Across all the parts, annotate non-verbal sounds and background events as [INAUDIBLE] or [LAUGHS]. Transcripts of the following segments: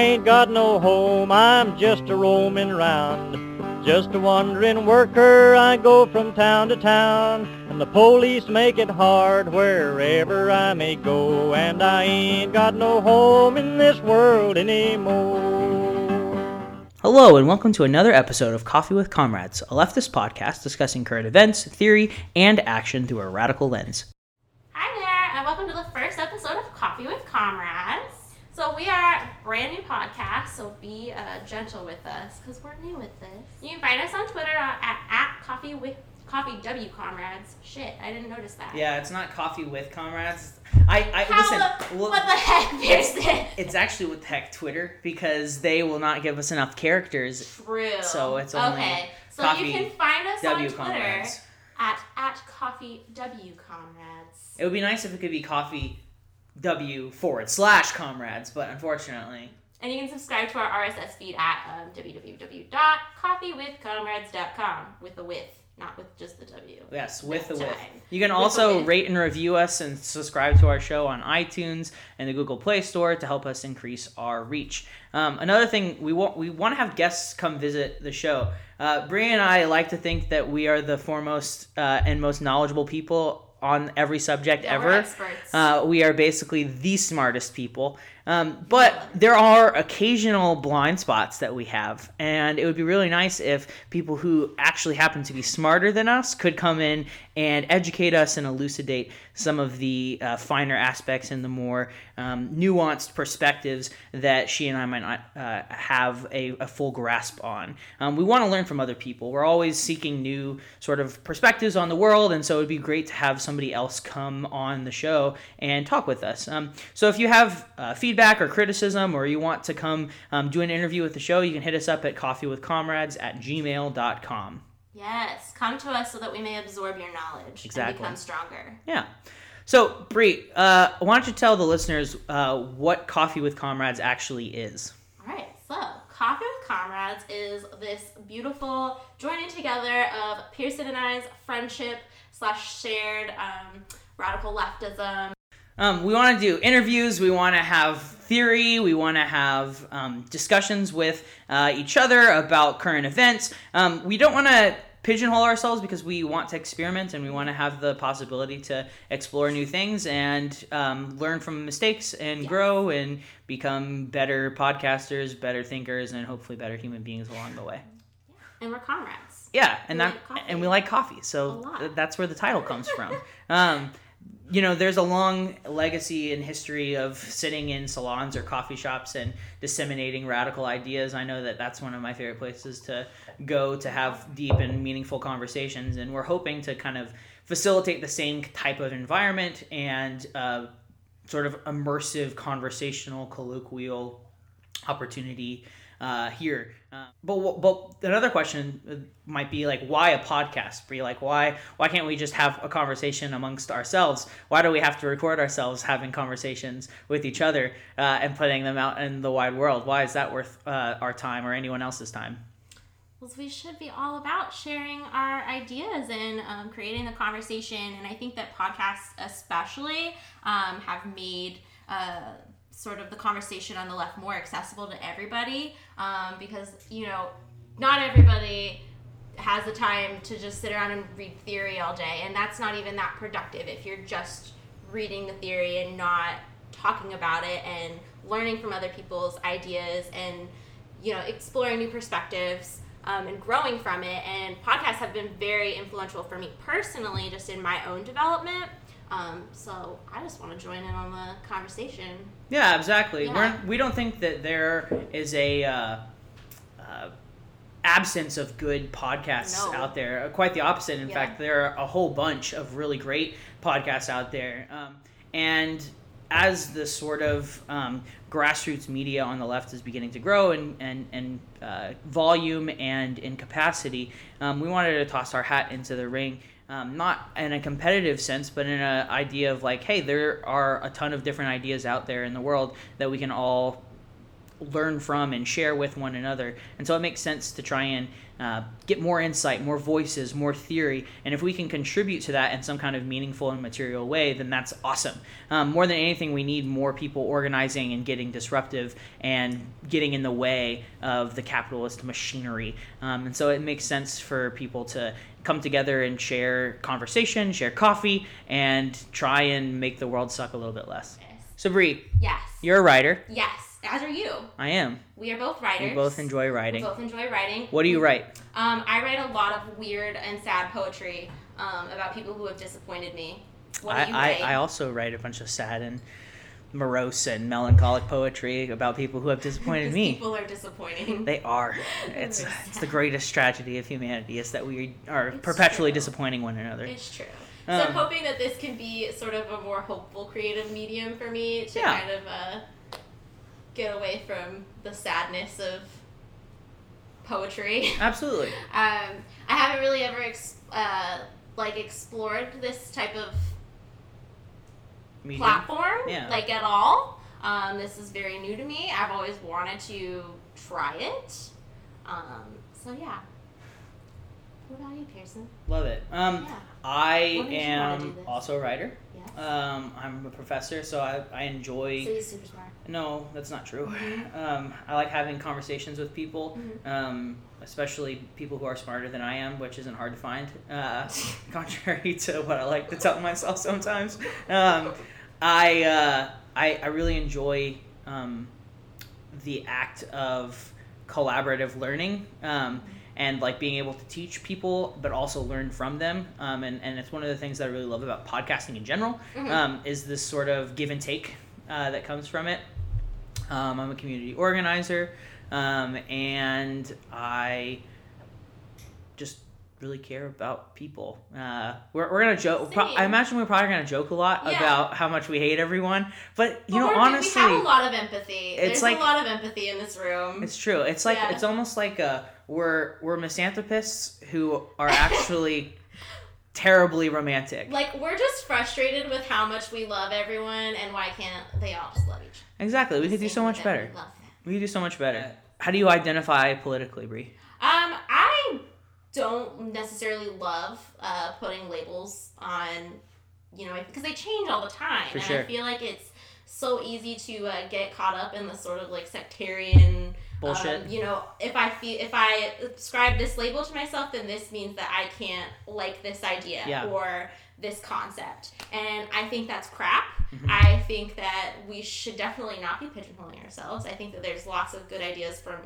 ain't got no home, I'm just a roaming round. Just a wandering worker, I go from town to town. And the police make it hard wherever I may go. And I ain't got no home in this world anymore. Hello, and welcome to another episode of Coffee with Comrades, a leftist podcast discussing current events, theory, and action through a radical lens. Hi there, and welcome to the first episode of Coffee with Comrades. So we are a brand new podcast, so be uh, gentle with us because we're new with this. You can find us on Twitter uh, at, at Coffee with Coffee W Comrades. Shit, I didn't notice that. Yeah, it's not Coffee with Comrades. I, I How listen. the, well, what the heck, Pearson? it's actually with heck Twitter because they will not give us enough characters. True. So it's only okay. So Coffee you can find us W on Twitter at at Coffee W Comrades. It would be nice if it could be Coffee W forward slash Comrades, but unfortunately, And you can subscribe to our RSS feed at um, www.coffeewithcomrades.com with the with, not with just the W. Yes, with the with. You can With also rate and review us and subscribe to our show on iTunes and the Google Play Store to help us increase our reach. Um, another thing, we want we want to have guests come visit the show. Uh, and I like to think that we are the foremost uh, and most knowledgeable people on every subject Yeah, ever. Uh, we are basically the smartest people. Um, but there are occasional blind spots that we have, and it would be really nice if people who actually happen to be smarter than us could come in and educate us and elucidate some of the uh, finer aspects and the more um, nuanced perspectives that she and I might not uh, have a, a full grasp on. Um, we want to learn from other people. We're always seeking new sort of perspectives on the world, and so it'd be great to have somebody else come on the show and talk with us. Um, so if you have uh, feedback or criticism, or you want to come um, do an interview with the show, you can hit us up at coffeewithcomrades at gmail.com. Yes, come to us so that we may absorb your knowledge Exactly. and become stronger. Yeah. So, Bree, uh, why don't you tell the listeners uh, what Coffee with Comrades actually is? All right, so Coffee with Comrades is this beautiful joining together of Pearson and I's friendship slash shared um, radical leftism. Um, we want to do interviews. We want to have theory. We want to have um, discussions with uh, each other about current events. Um, we don't want to pigeonhole ourselves because we want to experiment and we want to have the possibility to explore new things and um, learn from mistakes and grow and become better podcasters, better thinkers, and hopefully better human beings along the way. And we're comrades. Yeah, and We that like coffee. and we like coffee, so th- that's where the title comes from. [LAUGHS] you know, there's a long legacy and history of sitting in salons or coffee shops and disseminating radical ideas. I know that that's one of my favorite places to go to have deep and meaningful conversations, and we're hoping to kind of facilitate the same type of environment and uh, sort of immersive, conversational, colloquial opportunity uh, here. Uh, but but another question uh, might be like, why a podcast? Bree? Like, why why can't we just have a conversation amongst ourselves? Why do we have to record ourselves having conversations with each other uh, and putting them out in the wide world? Why is that worth uh, our time or anyone else's time? Well, we should be all about sharing our ideas and um, creating the conversation. And I think that podcasts, especially, um, have made uh, sort of the conversation on the left more accessible to everybody um, because, you know, not everybody has the time to just sit around and read theory all day. And that's not even that productive if you're just reading the theory and not talking about it and learning from other people's ideas and you know exploring new perspectives um, and growing from it and podcasts have been very influential for me personally just in my own development um, so i just want to join in on the conversation Yeah, exactly. Yeah. We're, we don't think that there is a uh, uh, absence of good podcasts No. out there. Uh, Quite the opposite. In Yeah. fact, there are a whole bunch of really great podcasts out there. Um, and as the sort of um, grassroots media on the left is beginning to grow in, and, and uh, volume and in capacity, um, we wanted to toss our hat into the ring um, not in a competitive sense, but in an idea of like, hey, there are a ton of different ideas out there in the world that we can all learn from and share with one another. And so it makes sense to try and uh, get more insight, more voices, more theory. And if we can contribute to that in some kind of meaningful and material way, then that's awesome. Um, more than anything, we need more people organizing and getting disruptive and getting in the way of the capitalist machinery. Um, and so it makes sense for people to come together and share conversation, share coffee, and try and make the world suck a little bit less. Yes. So, Bree, Yes. you're a writer. Yes. As are you. I am. We are both writers. We both enjoy writing. We both enjoy writing. What do you write? Um, I write a lot of weird and sad poetry um, about people who have disappointed me. What do I, you I? I also write a bunch of sad and morose and melancholic poetry about people who have disappointed me. People are disappointing. They are. It's [LAUGHS] it's the greatest tragedy of humanity is that we are It's perpetually true. disappointing one another. It's true. so Um, I'm hoping that this can be sort of a more hopeful creative medium for me to Yeah. kind of uh, get away from the sadness of poetry. [LAUGHS] Absolutely. Um, I haven't really ever ex- uh, like explored this type of Platform Yeah. like at all. Um, this is very new to me. I've always wanted to try it. Um, so yeah. What about you, Pearson? Love it. Um, Yeah. I What made you wanna do am also a writer. Yes. Um, I'm a professor, so I, I enjoy. so he's super smart. No, that's not true. Mhm. [LAUGHS] Um, I like having conversations with people, Mhm. um, especially people who are smarter than I am, which isn't hard to find, uh, [LAUGHS] contrary to what I like to tell myself sometimes. Um, I, uh, I, I really enjoy um, the act of collaborative learning. Um, and like being able to teach people, but also learn from them, um, and and it's one of the things that I really love about podcasting in general, Mhm. um, is this sort of give and take uh, that comes from it. Um, I'm a community organizer, um, and I just really care about people. Uh, we're, we're gonna joke. Pro- I imagine we're probably gonna joke a lot Yeah. about how much we hate everyone, but you But know, honestly, we have a lot of empathy. it's There's like- a lot of empathy in this room. it's true. It's like Yeah. it's almost like a we're we're misanthropists who are [LAUGHS] actually terribly romantic. Like we're just frustrated with how much we love everyone, and why can't they all just love each other? Exactly. We could do so much better. Them. Love them. We could do so much better. How do you identify politically, Bree? Um, I don't necessarily love uh, putting labels on, you know, because they change all the time, For and sure. I feel like it's so easy to uh, get caught up in the sort of like sectarian Bullshit. Um, you know, if I feel if I ascribe this label to myself, then this means that I can't like this idea Yeah. or this concept, and I think that's crap. Mhm. I think that we should definitely not be pigeonholing ourselves. I think that there's lots of good ideas from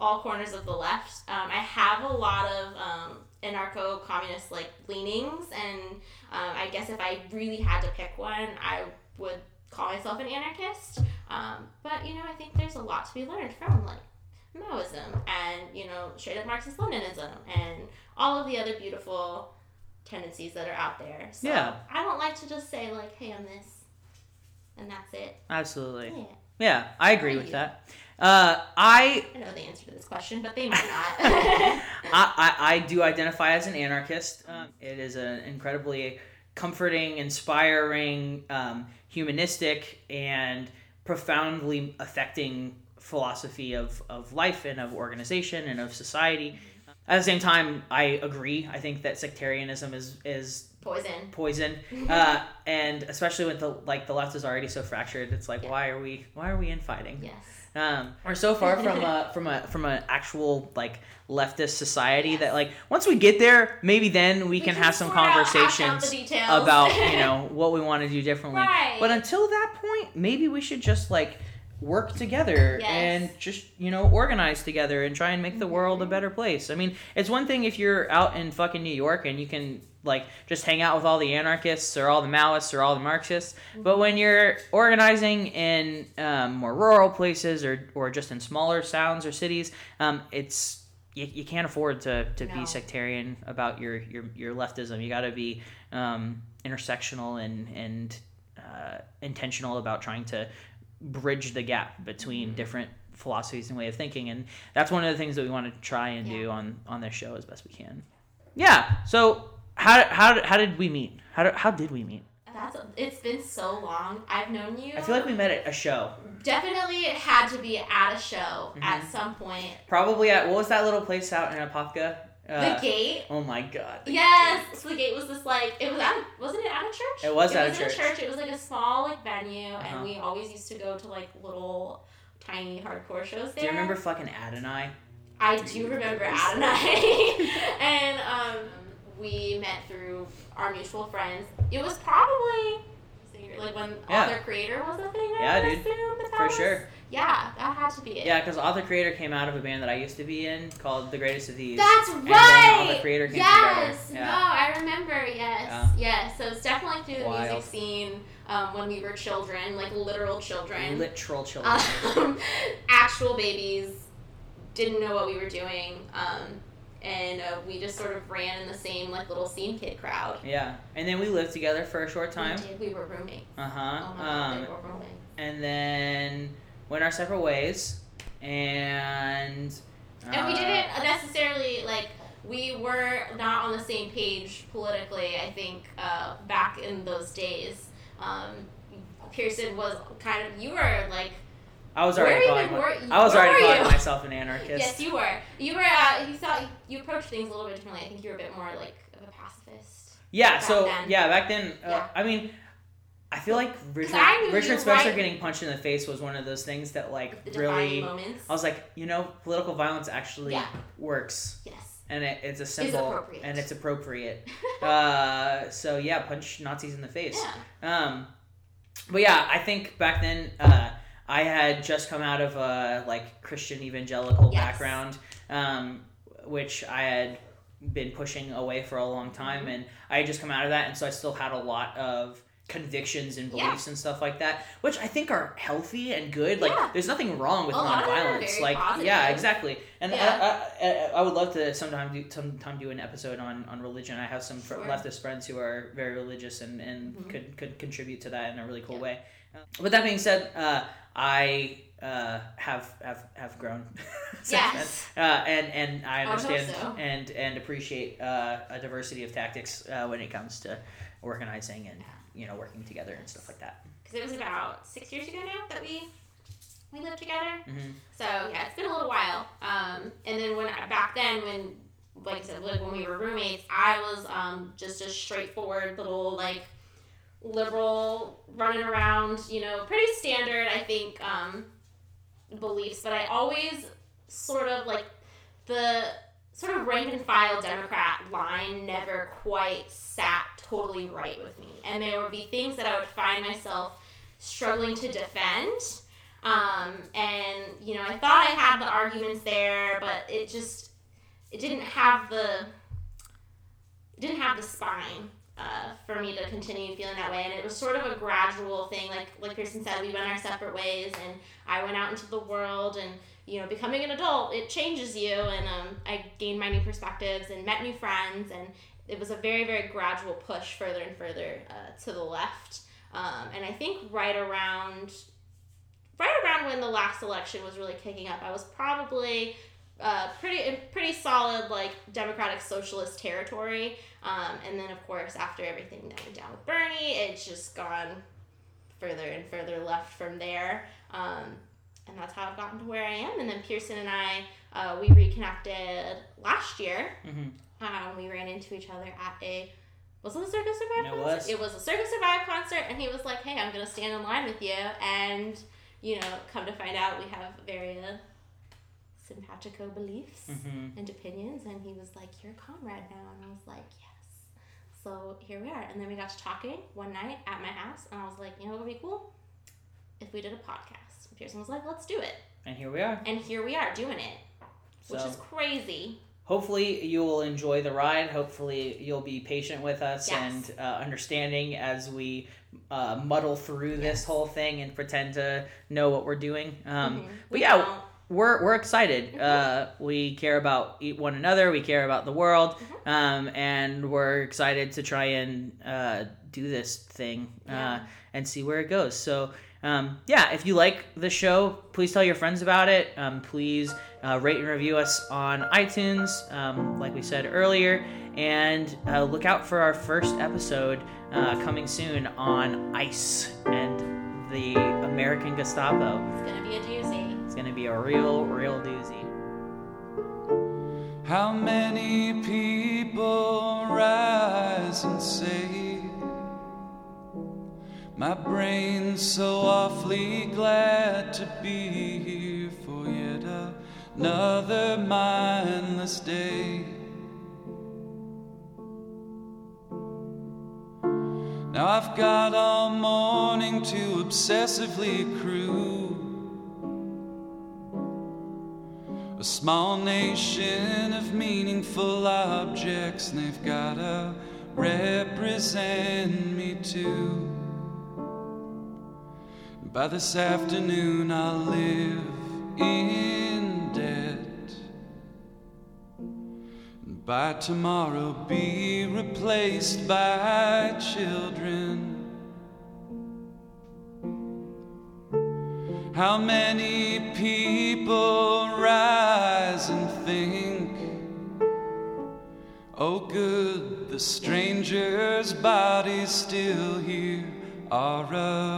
all corners of the left. Um, I have a lot of um, anarcho communist like leanings, and um, I guess if I really had to pick one, I would call myself an anarchist. Um, but you know, I think there's a lot to be learned from like Maoism and you know straight up Marxist Leninism and all of the other beautiful tendencies that are out there. So Yeah. I don't like to just say like, hey, I'm this, and that's it. Absolutely. Yeah. Yeah, I agree with do that. Uh, I, I know the answer to this question, but they might not. [LAUGHS] [LAUGHS] I, I I do identify as an anarchist. Um, it is an incredibly comforting, inspiring, um, humanistic, and profoundly affecting philosophy of, of life and of organization and of society. At the same time, I agree. I think that sectarianism is is Poison. poison, [LAUGHS] uh, and especially with the like the left is already so fractured. It's like Yeah. why are we why are we infighting? Yes. Um, we're so far from a [LAUGHS] from a from an actual like leftist society Yes. that like once we get there, maybe then we, can, have some sort out- hash out the conversations about you [LAUGHS] know what we want to do differently. Right. But until that point, maybe we should just like work together Yes. and just you know organize together and try and make the world a better place. I mean, it's one thing if you're out in fucking New York and you can like just hang out with all the anarchists or all the Maoists or all the Marxists, but when you're organizing in um, more rural places or or just in smaller towns or cities, um, it's you, you can't afford to, to be sectarian about your, your, your leftism. You got to be um, intersectional and and uh, intentional about trying to bridge the gap between Mhm. different philosophies and way of thinking and that's one of the things that we want to try and do on on this show as best we can yeah so how how, how did we meet how, did how did we meet That's a it's been so long. I've known you. I feel like we met at a show. definitely it had to be at a show at Mhm. some point. Probably at what was that little place out in Apopka? Uh, the gate. Oh my god. the Yes, gate. so the gate was this like it was at wasn't it at a church? It was it at a was church. a church. It was like a small like venue, Uh-huh. and we always used to go to like little tiny hardcore shows there. Do you remember fucking Adonai? I I do remember Adonai, [LAUGHS] [LAUGHS] and um, we met through our mutual friends. It was probably like when Yeah. author creator was a thing. Yeah, dude. assume that that For was- sure. Yeah, that had to be it. Yeah, because Author Creator came out of a band that I used to be in called The Greatest of These. That's right. the creator came yes. together. No, Yeah. I remember. Yes. Yeah. Yes. So it's definitely through the Wild. music scene um, when we were children, like literal children, Literal children. um, [LAUGHS] actual babies, didn't know what we were doing, um, and uh, we just sort of ran in the same like little scene kid crowd. yeah. And then we lived together for a short time. We did. We were roommates. Uh Oh huh. my god, Um, we were roommates. and then went our separate ways. And. And we uh, didn't necessarily like we were not on the same page politically. I think uh, back in those days, um, Pearson was kind of you were like I was already calling. even my- were I was already calling you? myself an anarchist. yes you were you were uh, you thought you approached things a little bit differently. I think you were a bit more like of a pacifist. Yeah, back so then. yeah, back then, uh, Yeah. I mean, I feel like Richard, Richard Spencer right- getting punched in the face was one of those things that like really. moments. I was like, you know, political violence actually Yeah. works, yes. and it, it's a symbol, appropriate. and it's appropriate. [LAUGHS] uh, so yeah, punch Nazis in the face. yeah. Um, but yeah, I think back then uh, I had just come out of a like Christian evangelical Yes. background, um, which I had been pushing away for a long time, Mm-hmm. and I had just come out of that, and so I still had a lot of convictions and beliefs and stuff like that, which I think are healthy and good. Like, Yeah. there's nothing wrong with A lot of nonviolence. Like, positive. yeah, exactly. And Yeah. I, I, I, would love to sometime do sometime do an episode on, on religion. I have some Sure. leftist friends who are very religious and, and Mhm. could could contribute to that in a really cool Yeah. way. With that being said, uh, I uh, have have have grown. [LAUGHS] Yes. Uh, and and I I understand so. and and appreciate uh, a diversity of tactics uh, when it comes to organizing and you know working together and stuff like that. Because it was about six years ago now that we we lived together. Mhm. So yeah, it's been a little while. Um, and then when back then when like I said, like when we were roommates, I was um, just a straightforward little like liberal running around, you know, pretty standard I think um, beliefs. But I always sort of like the sort of rank and file Democrat line never quite sat totally right with me. And there would be things that I would find myself struggling to defend. Um, and you know, I thought I had the arguments there, but it just it didn't have the it didn't have the spine uh, for me to continue feeling that way. And it was sort of a gradual thing. Like like Pearson said, we went our separate ways, and I went out into the world and you know, becoming an adult, it changes you, and um, I gained my new perspectives and met new friends, and it was a very, very gradual push further and further uh, to the left. Um, and I think right around, right around when the last election was really kicking up, I was probably uh, pretty, pretty solid like Democratic Socialist territory. Um, and then of course after everything that went down with Bernie, it's just gone further and further left from there. Um, and that's how I've gotten to where I am. And then Pearson and I, uh, we reconnected last year. Mhm. Um, we ran into each other at a was it a Circa Survive concert? was. It was a Circa Survive concert, and he was like, "Hey, I'm gonna stand in line with you." And you know, come to find out, we have very uh, simpatico beliefs Mhm. and opinions. And he was like, "You're a comrade now," and I was like, "Yes." So here we are. And then we got to talking one night at my house, and I was like, "You know what would be cool if we did a podcast?" Pearson was like, "Let's do it," And here we are. and here we are doing it, which is crazy. hopefully you will enjoy the ride. Hopefully you'll be patient with us Yes. and uh, understanding as we uh, muddle through this whole thing and pretend to know what we're doing. Um, Mhm. but We yeah, don't. We're we're excited. Uh, we care about one another. We care about the world, Mm-hmm. um, and we're excited to try and uh, do this thing uh, Yeah. and see where it goes. So um, yeah, if you like the show, please tell your friends about it. Um, please uh, rate and review us on iTunes, um, like we said earlier, and uh, look out for our first episode uh, coming soon on ICE and the American Gestapo. It's gonna be a doozy. It's gonna be a real, real doozy. How many people rise and say, My brain's so awfully glad to be here for yet another mindless day. Now I've got all morning to obsessively crew. A small nation of meaningful objects, and they've gotta represent me too. By this afternoon, I'll live in debt. And by tomorrow, be replaced by children. How many people Oh, good, the stranger's body's still here. Our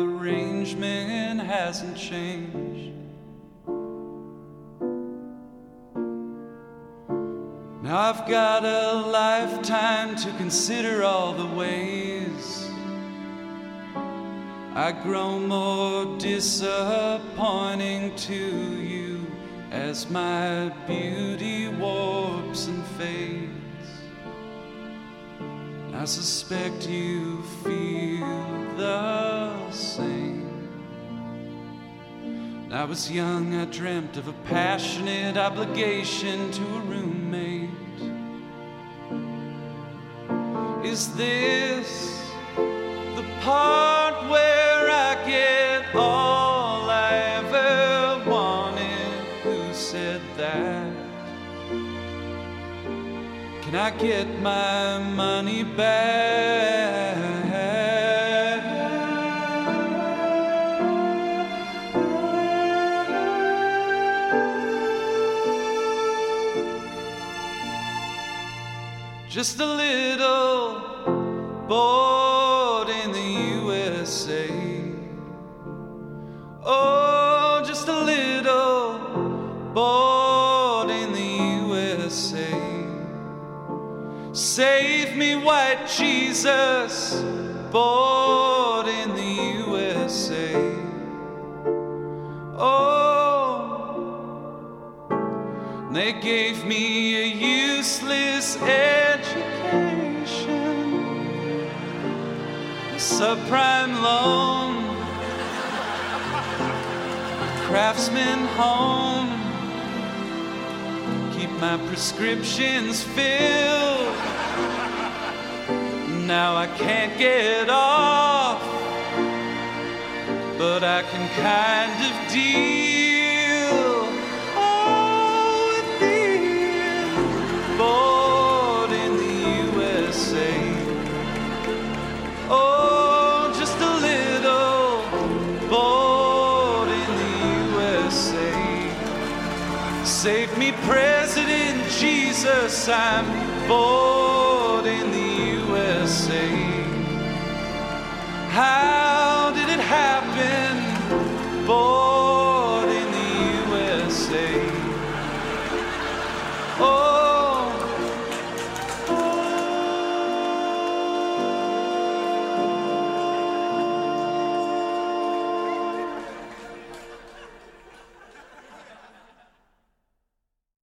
arrangement hasn't changed. Now I've got a lifetime to consider all the ways I grow more disappointing to you as my beauty warps and fades. I suspect you feel the same. When I was young, I dreamt of a passionate obligation to a roommate. Is this the part I get my money back? Just a little bored in the USA. Oh, me, white Jesus, bored in the USA. Oh, they gave me a useless education, a subprime loan, craftsman home. Keep my prescriptions filled. Now I can't get off, but I can kind of deal. Oh, with being born in the USA. Oh, just a little born in the USA. Save me, President Jesus, I'm bored the